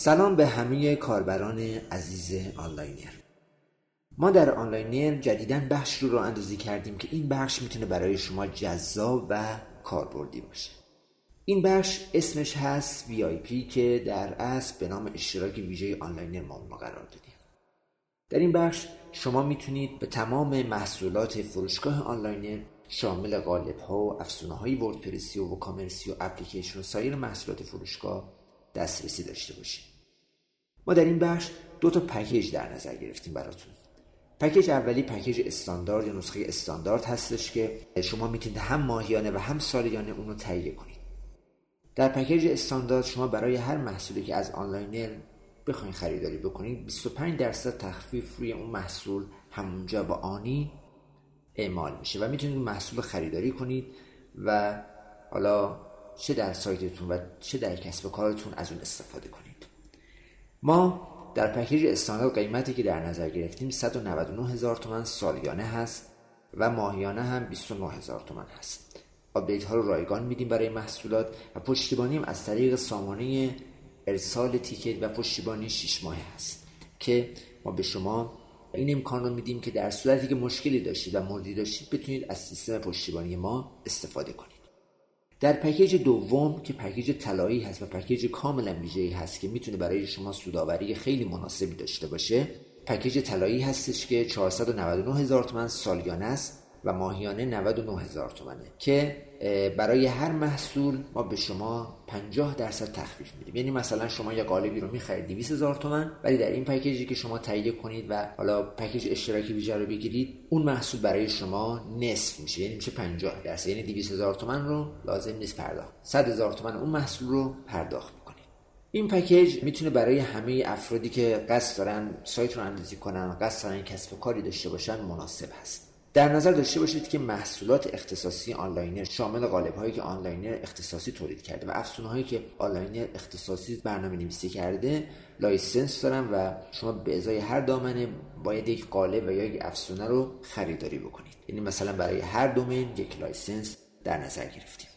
سلام به همه کاربران عزیز آنلاینر. ما در آنلاینر جدیدا بخشی رو راه اندازی کردیم که این بخش می‌تونه برای شما جذاب و کاربردی باشه. این بخش اسمش هست VIP که در اصل به نام اشتراک ویژه آنلاینر ما قرار دادیم. در این بخش شما می‌تونید به تمام محصولات فروشگاه آنلاینر شامل قالب ها و افزونه های وردپرسی و ووکامرسی و اپلیکیشن و سایر محصولات فروشگاه دسترسی داشته باشید ما در این بخش دو تا پکیج در نظر گرفتیم براتون. پکیج اولی پکیج استاندارد یا نسخه استاندارد هستش که شما می‌تونید هم ماهیانه و هم سالیانه اون رو تهیه کنید. در پکیج استاندارد شما برای هر محصولی که از آنلاینر بخواید خریداری بکنید 25 درصد تخفیف روی اون محصول همونجا به آنی اعمال میشه و می‌تونید محصول خریداری کنید و حالا چه در سایتتون و چه در کسب کارتون از اون استفاده کنید. ما در پکیج استاندارد قیمتی که در نظر گرفتیم 199 هزار تومن سالیانه هست و ماهیانه هم 29 هزار تومن هست. update ها رو رایگان میدیم برای محصولات و پشتیبانی هم از طریق سامانه ارسال ticket و پشتیبانی 6 ماهه هست که ما به شما این امکان رو میدیم که در صورتی که مشکلی داشتید و موردی داشتید بتونید از سیستم پشتیبانی ما استفاده کنید. در پکیج دوم که پکیج طلایی هست و پکیج کاملا ویژه‌ای هست که می‌تونه برای شما سوداوری خیلی مناسبی داشته باشه پکیج طلایی هستش که 499 هزار تومن سالیانه است. و ماهیانه 99 هزار تومنه که برای هر محصول ما به شما 50 درصد تخفیف میدیم. یعنی مثلا شما یه قالبی رو می‌خرید 200 هزار تومن ولی در این پکیجی که شما تهیه کنید و حالا پکیج اشتراکی ویژه رو بگیرید اون محصول برای شما نصف میشه. یعنی میشه 50 درصد. یعنی 200 هزار تومن رو لازم نیست پرداخت. 100 هزار تومن اون محصول رو پرداخت این پکیج می‌تونه برای همه افرادی که قصد دارن سایت راه اندازی کنن قصد دارن کسب کاری داشته باشن مناسب هست. در نظر داشته باشید که محصولات اختصاصی آنلاینر شامل قالب هایی که آنلاینر اختصاصی تولید کرده و افزونه هایی که آنلاینر اختصاصی برنامه نویسی کرده license دارن و شما به ازای هر دامنه باید یک قالب و یا یک افزونه رو خریداری بکنید. یعنی مثلا برای هر domain یک license در نظر گرفتیم.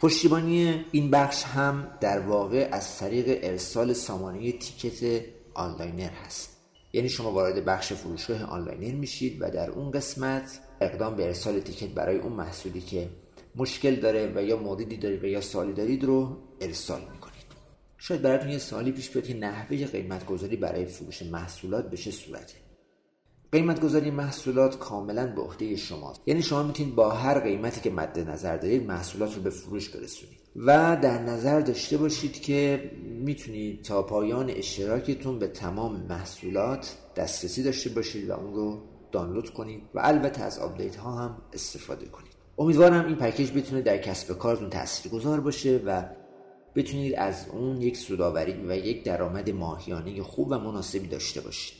پشتیبانی این بخش هم در واقع از طریق ارسال سامانه ticket آنلاینر هست. یعنی شما وارد بخش فروشگاه آنلاینر میشید و در اون قسمت اقدام به ارسال ticket برای اون محصولی که مشکل داره و یا موردی دارید و یا سوالی دارید رو ارسال می‌کنید. شاید براتون یه سوالی پیش بیاد که نحوه قیمت گذاری برای فروش محصولات به چه صورته. قیمت گذاری محصولات کاملا به عهده شماست. یعنی شما می‌تونید با هر قیمتی که مد نظر دارید محصولات رو به فروش برسونید. و در نظر داشته باشید که می‌تونید تا پایان اشتراکتون به تمام محصولات دسترسی داشته باشید و اون رو دانلود کنید و البته از update ها هم استفاده کنید. امیدوارم این پکیج بتونه در کسب کارتون تاثیرگذار باشه و بتونید از اون یک سوداوری و یک درآمد ماهیانه خوب و مناسبی داشته باشید.